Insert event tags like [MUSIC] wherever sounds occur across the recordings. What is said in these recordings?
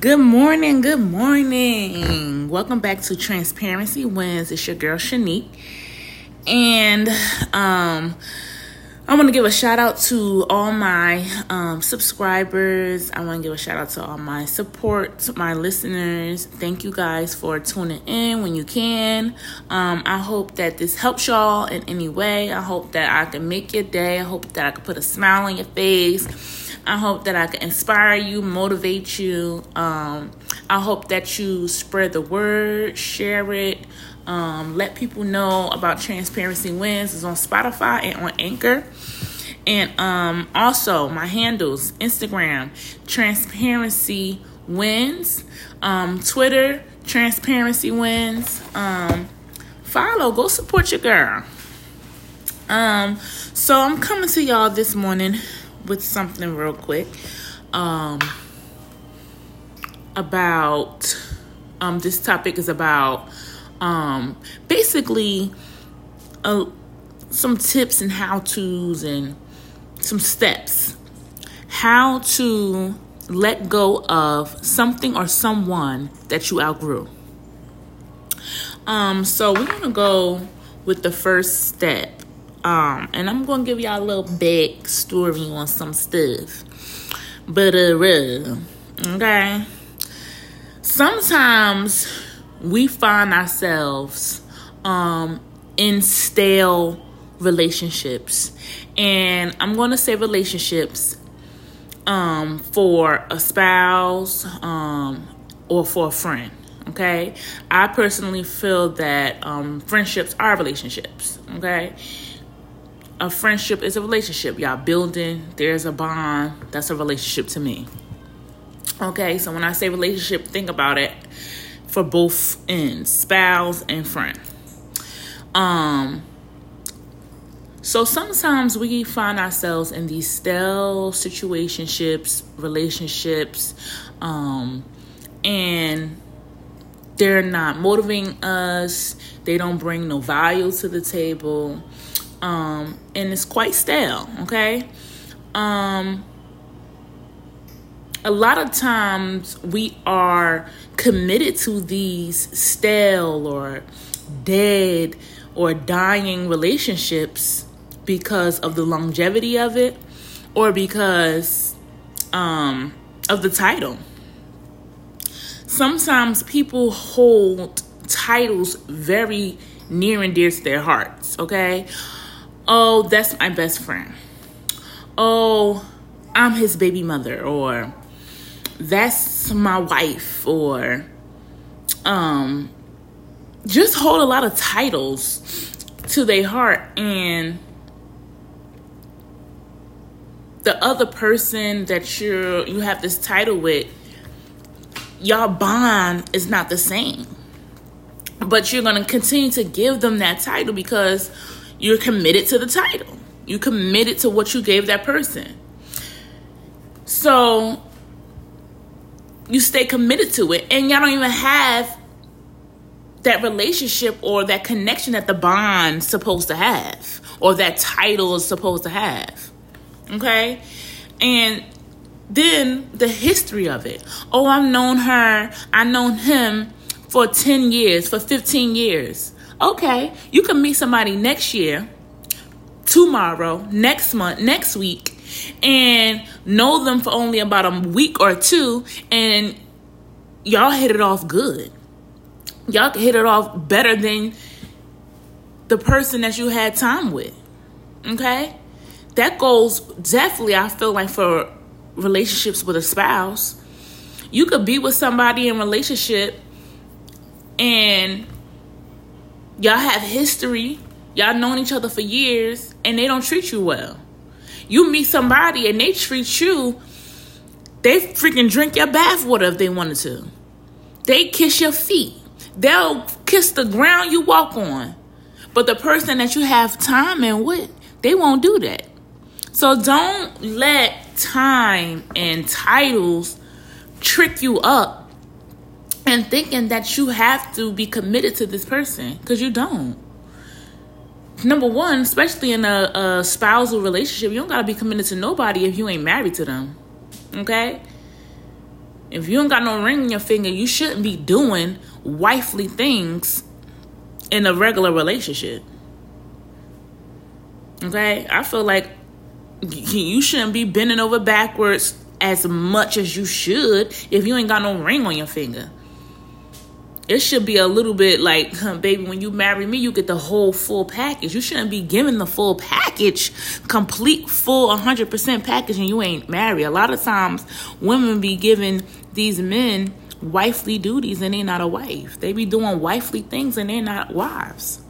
Good morning, good morning. Welcome back to Transparency Wins. It's your girl Shanique. And um I want to give a shout out to all my um, subscribers. I want to give a shout out to all my support, my listeners. Thank you guys for tuning in when you can. Um, I hope that this helps y'all in any way. I hope that I can make your day. I hope that I can put a smile on your face. I hope that I can inspire you, motivate you. Um, I hope that you spread the word, share it, um, let people know about Transparency Wins. It's on Spotify and on Anchor. And um, also my handles Instagram, Transparency Wins, um, Twitter, Transparency Wins. Um, follow, go support your girl. Um, so I'm coming to y'all this morning with something real quick um, about um, this topic is about um, basically uh, some tips and how to's and some steps how to let go of something or someone that you outgrew. Um, so we're gonna go with the first step um, and I'm gonna give y'all a little back story on some stuff. But uh, okay. Sometimes we find ourselves um in stale relationships, and I'm gonna say relationships um for a spouse um or for a friend okay i personally feel that um friendships are relationships okay a friendship is a relationship. Y'all building, there's a bond. That's a relationship to me. Okay, so when I say relationship, think about it for both ends, spouse and friend. Um so sometimes we find ourselves in these stale situationships, relationships, um, and they're not motivating us. They don't bring no value to the table um, and it's quite stale. Okay, um, a lot of times we are committed to these stale or dead or dying relationships because of the longevity of it or because um, of the title. Sometimes people hold titles very near and dear to their hearts, okay? Oh, that's my best friend. Oh, I'm his baby mother, or that's my wife, or um, just hold a lot of titles to their heart and the other person that you're you have this title with y'all bond is not the same but you're going to continue to give them that title because you're committed to the title. You committed to what you gave that person. So you stay committed to it and y'all don't even have that relationship or that connection that the bond's supposed to have or that title is supposed to have. Okay? And then the history of it. Oh, I've known her, I've known him for 10 years, for 15 years. Okay, you can meet somebody next year, tomorrow, next month, next week, and know them for only about a week or two, and y'all hit it off good. Y'all can hit it off better than the person that you had time with. Okay? That goes definitely, I feel like, for relationships with a spouse. You could be with somebody in relationship and y'all have history, y'all known each other for years, and they don't treat you well. You meet somebody and they treat you, they freaking drink your bathwater if they wanted to. They kiss your feet. They'll kiss the ground you walk on. But the person that you have time and with, they won't do that. So don't let time and titles trick you up and thinking that you have to be committed to this person because you don't. Number one, especially in a, a spousal relationship, you don't gotta be committed to nobody if you ain't married to them. Okay? If you don't got no ring on your finger, you shouldn't be doing wifely things in a regular relationship. Okay? I feel like you shouldn't be bending over backwards as much as you should if you ain't got no ring on your finger. It should be a little bit like, huh, [LAUGHS] baby, when you marry me, you get the whole full package. You shouldn't be given the full package, complete, full, 100% package, and you ain't married. A lot of times, women be giving these men wifely duties and they're not a wife. They be doing wifely things and they're not wives.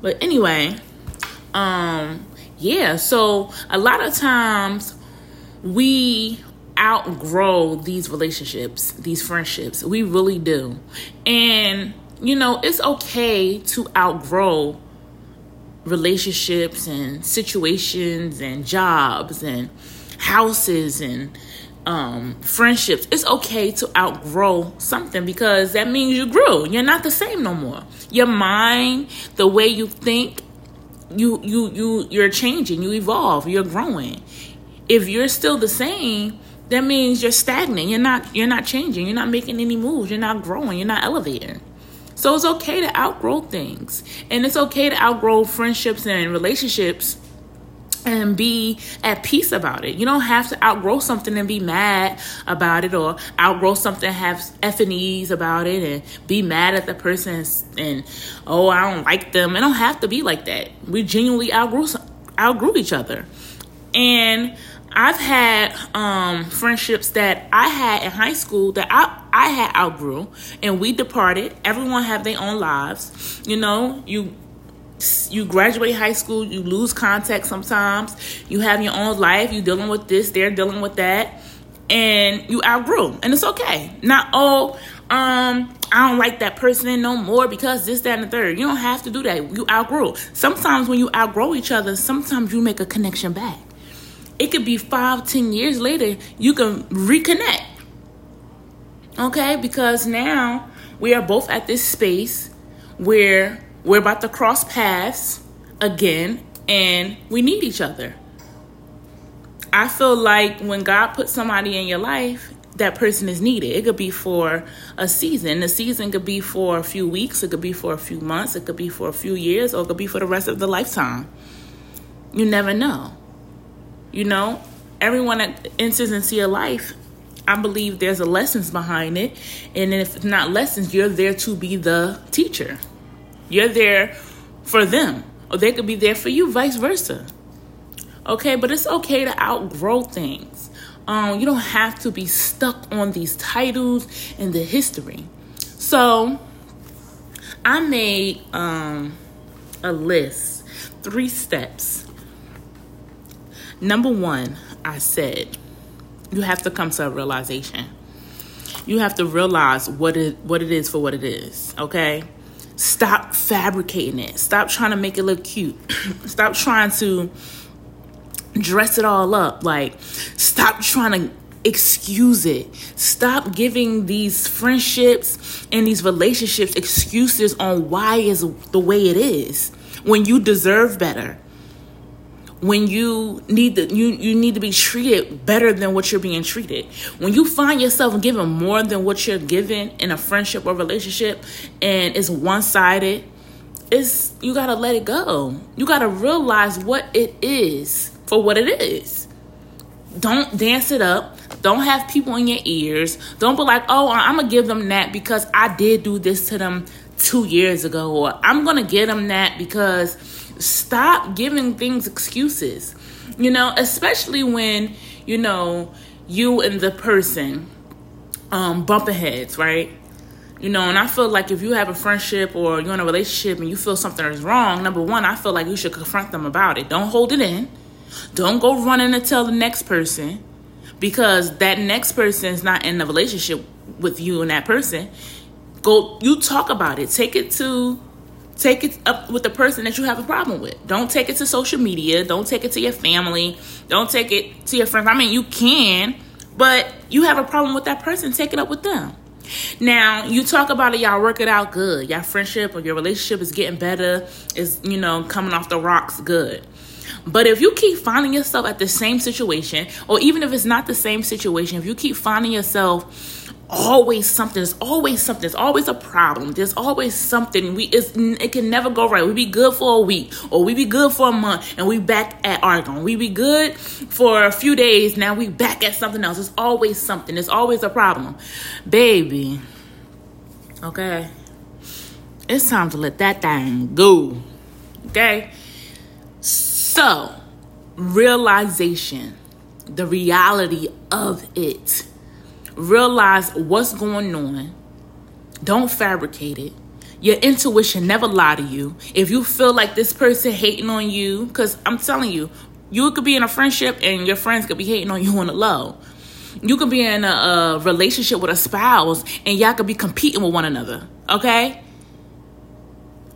But anyway, um, yeah, so a lot of times we outgrow these relationships, these friendships. We really do. And, you know, it's okay to outgrow relationships and situations and jobs and houses and um, friendships. It's okay to outgrow something because that means you grew. You're not the same no more. Your mind, the way you think, you you you you're changing. You evolve. You're growing. If you're still the same, that means you're stagnant. You're not you're not changing. You're not making any moves. You're not growing. You're not elevating. So it's okay to outgrow things. And it's okay to outgrow friendships and relationships and be at peace about it. You don't have to outgrow something and be mad about it or outgrow something have F and E's about it and be mad at the person and, oh, I don't like them. It don't have to be like that. We genuinely outgrew, outgrew each other. And I've had um, friendships that I had in high school that I, I had outgrew and we departed. Everyone have their own lives. You know, you you graduate high school, you lose contact sometimes. You have your own life. You dealing with this, they're dealing with that, and you outgrew, and it's okay. Not all. um, I don't like that person no more because this, that, and the third. You don't have to do that. You outgrow. Sometimes when you outgrow each other, sometimes you make a connection back. It could be five, ten years later, you can reconnect. Okay, because now we are both at this space where we're about to cross paths again and we need each other. I feel like when God puts somebody in your life, that person is needed. It could be for a season. The season could be for a few weeks, it could be for a few months, it could be for a few years, or it could be for the rest of the lifetime. You never know. You know, everyone enters into your life, I believe there's a lessons behind it. And if it's not lessons, you're there to be the teacher. You're there for them, or they could be there for you, vice versa. Okay, but it's okay to outgrow things. Um, you don't have to be stuck on these titles and the history. So, I made um, a list, three steps. Number one, I said, you have to come to a realization. You have to realize what it what it is for what it is. Okay Stop fabricating it. Stop trying to make it look cute. [CLEARS THROAT] stop trying to dress it all up. Like, stop trying to excuse it. Stop giving these friendships and these relationships excuses on why is the way it is when you deserve better when you need to you, you need to be treated better than what you're being treated. When you find yourself given more than what you're given in a friendship or relationship and it's one-sided it's you gotta let it go. You gotta realize what it is for what it is. Don't dance it up. Don't have people in your ears. Don't be like oh i'm gonna give them that because i did do this to them two years ago or i'm gonna give them that because stop giving things excuses. You know, especially when, you know, you and the person um bumping heads, right? You know, and I feel like if you have a friendship or you're in a relationship and you feel something is wrong, number one, I feel like you should confront them about it. Don't hold it in. Don't go running to tell the next person because that next person is not in a relationship with you and that person. Go, you talk about it. Take it to Take it up with the person that you have a problem with. Don't take it to social media. Don't take it to your family. Don't take it to your friends. I mean, you can, but you have a problem with that person, take it up with them. Now, you talk about it, y'all work it out good. Y'all friendship or your relationship is getting better, is, you know, coming off the rocks good. But if you keep finding yourself at the same situation, or even if it's not the same situation, if you keep finding yourself always something. There's always something. There's always a problem. There's always something. We it's, it can never go right. We be good for a week, or we be good for a month, and we back at arguing. We be good for a few days. Now we back at something else. There's always something. There's always a problem, baby. Okay, it's time to let that thing go. Okay, so realization, the reality of it realize what's going on. Don't fabricate it. Your intuition never lie to you. If you feel like this person hating on you, because I'm telling you, you could be in a friendship and your friends could be hating on you on the low. You could be in a, a relationship with a spouse and y'all could be competing with one another. Okay?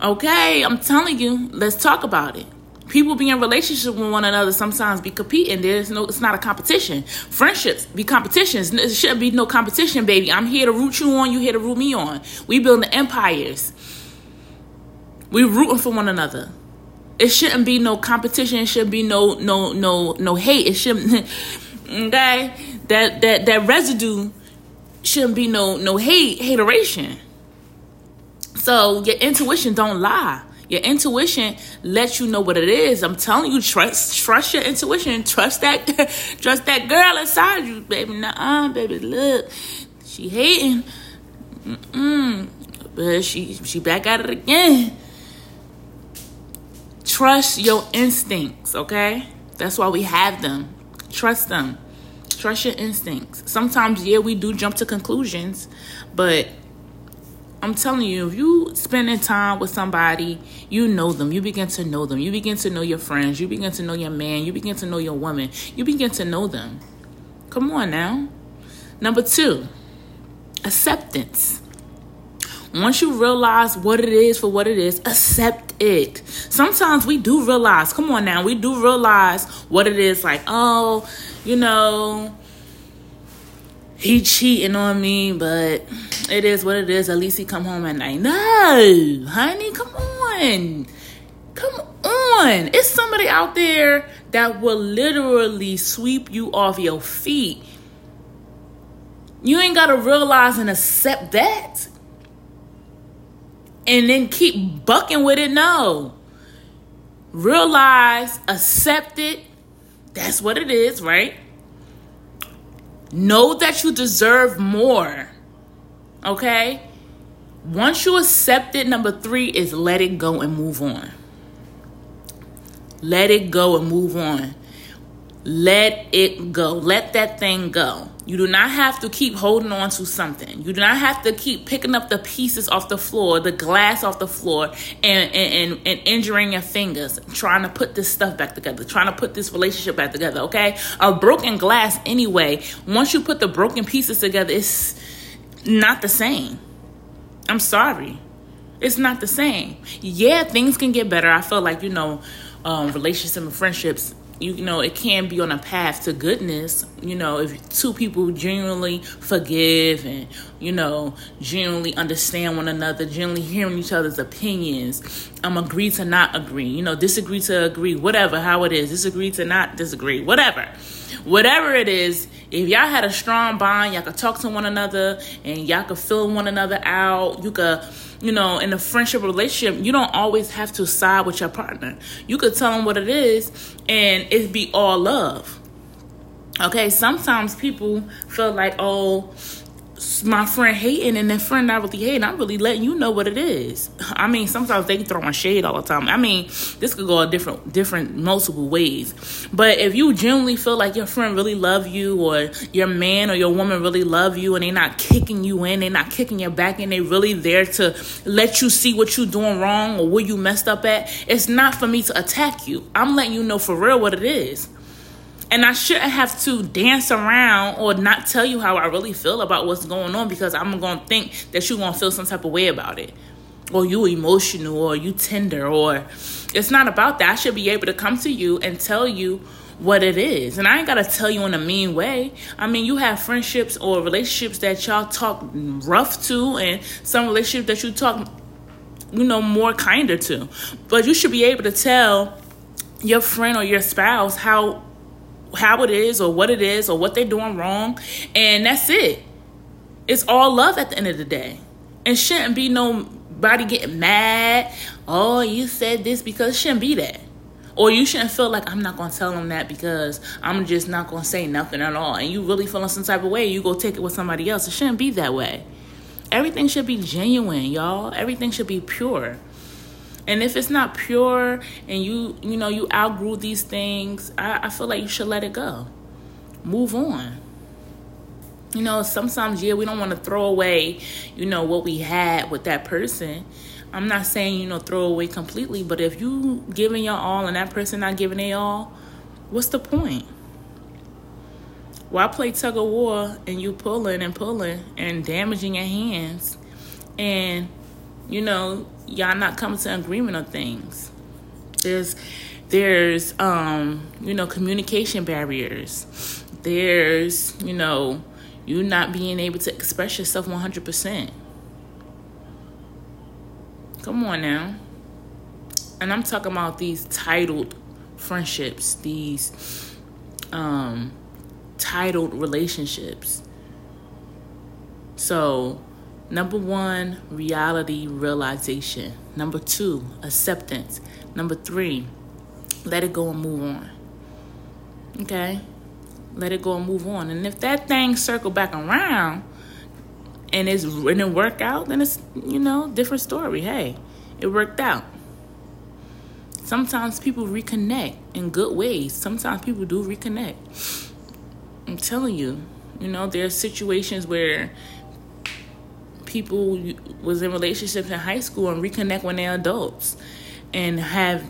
Okay, I'm telling you, let's talk about it people be in relationship with one another sometimes be competing. There's no it's not a competition. Friendships be competitions. It shouldn't be no competition baby. I'm here to root you on you here to root me on. We building empires. We rooting for one another. It shouldn't be no competition. It shouldn't be no no no no hate. It shouldn't [LAUGHS] okay? That that that residue shouldn't be no no hate hateration. So your intuition don't lie your intuition lets you know what it is. I'm telling you, trust trust your intuition. Trust that [LAUGHS] trust that girl inside you, baby. Nah, baby, look, she hating. Mm-mm. But she she back at it again. Trust your instincts, okay? That's why we have them. Trust them. Trust your instincts. Sometimes, yeah, we do jump to conclusions, but I'm telling you, if you spending time with somebody, you know them. You begin to know them. You begin to know your friends. You begin to know your man. You begin to know your woman. You begin to know them. Come on now. Number two, acceptance. Once you realize what it is for what it is, accept it. Sometimes we do realize, come on now, we do realize what it is like, oh, you know, he cheating on me, but it is what it is. At least he come home at night. No, honey, come on. Come on. It's somebody out there that will literally sweep you off your feet. You ain't got to realize and accept that. And then keep bucking with it. No. Realize, accept it. That's what it is, right? Know that you deserve more. Okay? Once you accept it, number three is let it go and move on. Let it go and move on. Let it go. Let that thing go. You do not have to keep holding on to something. You do not have to keep picking up the pieces off the floor, the glass off the floor, and, and, and, and injuring your fingers, trying to put this stuff back together, trying to put this relationship back together, okay? A broken glass, anyway, once you put the broken pieces together, it's not the same. I'm sorry. It's not the same. Yeah, things can get better. I feel like, you know, um, relationships and friendships you know it can be on a path to goodness you know if two people genuinely forgive and you know genuinely understand one another genuinely hearing each other's opinions um agree to not agree you know disagree to agree whatever how it is disagree to not disagree whatever. Whatever it is if y'all had a strong bond y'all could talk to one another and y'all could fill one another out you could you know, in a friendship relationship, you don't always have to side with your partner. You could tell them what it is and it be all love. Okay, sometimes people feel like, oh, my friend hating and that friend not really hating. I'm really letting you know what it is. I mean, sometimes they throwing shade all the time. I mean, this could go a different, different, multiple ways. But if you genuinely feel like your friend really love you, or your man or your woman really love you, and they're not kicking you in, they're not kicking your back, and they really there to let you see what you're doing wrong or where you messed up at, it's not for me to attack you. I'm letting you know for real what it is. And I shouldn't have to dance around or not tell you how I really feel about what's going on because I'm going to think that you're going to feel some type of way about it. Or you emotional or you tender or it's not about that. I should be able to come to you and tell you what it is. And I ain't got to tell you in a mean way. I mean, you have friendships or relationships that y'all talk rough to and some relationships that you talk you know more kinder to. But you should be able to tell your friend or your spouse how how it is or what it is or what they're doing wrong and that's it. It's all love at the end of the day. And shouldn't be nobody getting mad oh you said this because it shouldn't be that. Or you shouldn't feel like i'm not gonna tell them that because i'm just not gonna say nothing at all. And you really feeling some type of way you go take it with somebody else. It shouldn't be that way. Everything should be genuine y'all. Everything should be pure and if it's not pure and you you know you outgrew these things, I, I feel like you should let it go. Move on. You know, sometimes yeah, we don't want to throw away, you know, what we had with that person. I'm not saying, you know, throw away completely, but if you giving your all and that person not giving their all, what's the point? Why play tug of war and you pulling and pulling and damaging your hands and you know y'all not coming to agreement on things. There's there's um, you know, communication barriers. There's, you know, you not being able to express yourself 100%. Come on now. And I'm talking about these titled friendships, these um titled relationships. So, Number one, reality realization. Number two, acceptance. Number three, let it go and move on. Okay? Let it go and move on. And if that thing circle back around and it's and it work out, then it's you know, different story. Hey, it worked out. Sometimes people reconnect in good ways. Sometimes people do reconnect. I'm telling you, you know, there are situations where people was in relationships in high school and reconnect when they're adults and have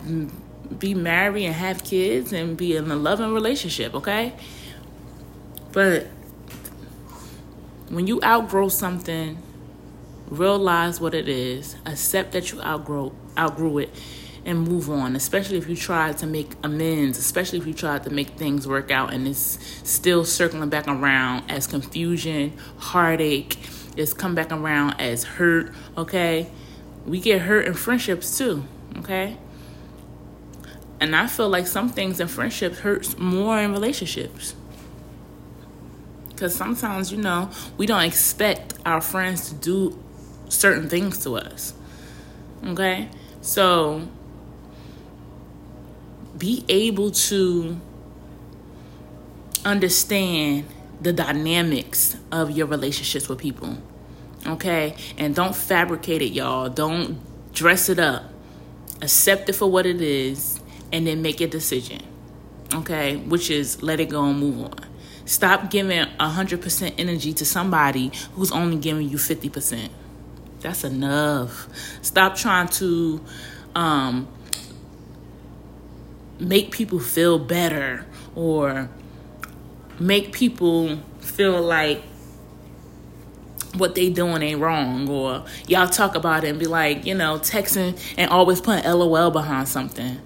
be married and have kids and be in a loving relationship, okay? But when you outgrow something, realize what it is, accept that you outgrow outgrew it and move on, especially if you try to make amends, especially if you try to make things work out and it's still circling back around as confusion, heartache, is come back around as hurt, okay? We get hurt in friendships too, okay? And I feel like some things in friendships hurts more in relationships. Cuz sometimes, you know, we don't expect our friends to do certain things to us. Okay? So be able to understand the dynamics of your relationships with people. Okay? And don't fabricate it, y'all. Don't dress it up. Accept it for what it is and then make a decision. Okay? Which is let it go and move on. Stop giving 100% energy to somebody who's only giving you 50%. That's enough. Stop trying to um, make people feel better or make people feel like what they doing ain't wrong or y'all talk about it and be like you know texting and always putting lol behind something.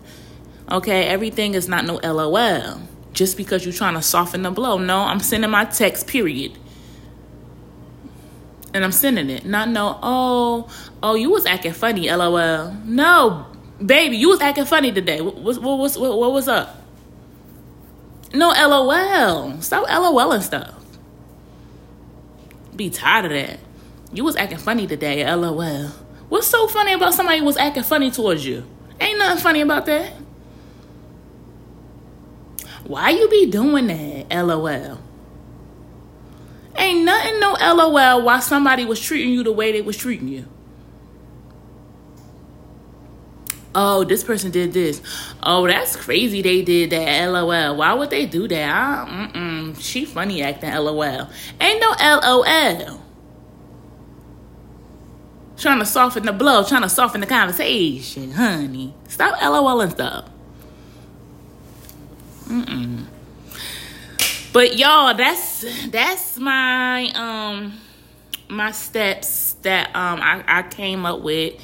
Okay everything is not no lol just because you're trying to soften the blow. No i'm sending my text period. And i'm sending it. Not no oh oh you was acting funny lol no baby you was acting funny today. What, what, what, what, what was up? No LOL. Stop LOL and stuff. Be tired of that. You was acting funny today, LOL. What's so funny about somebody was acting funny towards you? Ain't nothing funny about that. Why you be doing that, LOL? Ain't nothing no LOL why somebody was treating you the way they was treating you. Oh, this person did this. Oh, that's crazy. They did that. LOL. Why would they do that? I, mm-mm. She funny acting. LOL. Ain't no LOL. Trying to soften the blow. Trying to soften the conversation, honey. Stop LOL and stuff. Mm-mm. But y'all, that's that's my um my steps that um I, I came up with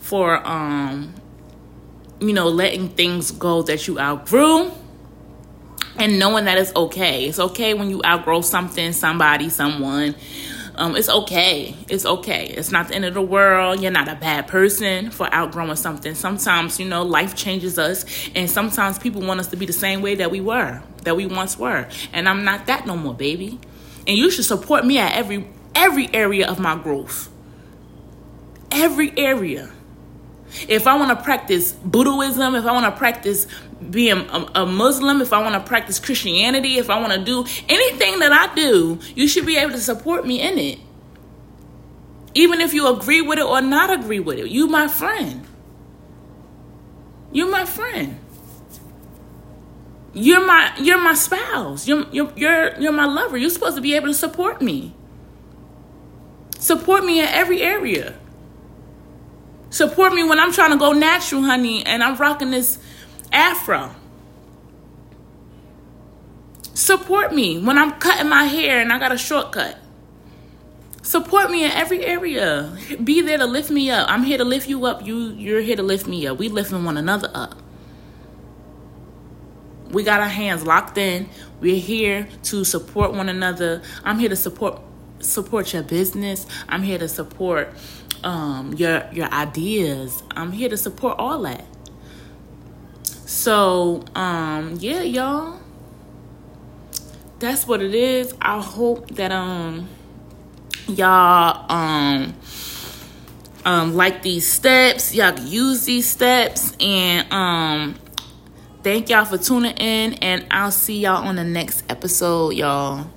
for um you know, letting things go that you outgrew and knowing that it's okay. It's okay when you outgrow something, somebody, someone, Um, it's okay. It's okay. It's not the end of the world. You're not a bad person for outgrowing something. Sometimes, you know, life changes us, and sometimes people want us to be the same way that we were, that we once were. And I'm not that no more, baby. And you should support me at every every area of my growth. Every area. If I want to practice Buddhism, if I want to practice being a, a, Muslim, if I want to practice Christianity, if I want to do anything that I do, you should be able to support me in it. Even if you agree with it or not agree with it, you my friend. You're my friend. You're my you're my spouse. You're you're you're you're my lover. You're supposed to be able to support me. Support me in every area. Support me when I'm trying to go natural, honey, and I'm rocking this afro. Support me when I'm cutting my hair and I got a shortcut. Support me in every area. Be there to lift me up. I'm here to lift you up. You you're here to lift me up. We lifting one another up. We got our hands locked in. We're here to support one another. I'm here to support support your business. I'm here to support um, your your ideas. I'm here to support all that. So, um, yeah, y'all. That's what it is. I hope that um y'all um um like these steps. Y'all can use these steps and um thank y'all for tuning in and I'll see y'all on the next episode, y'all.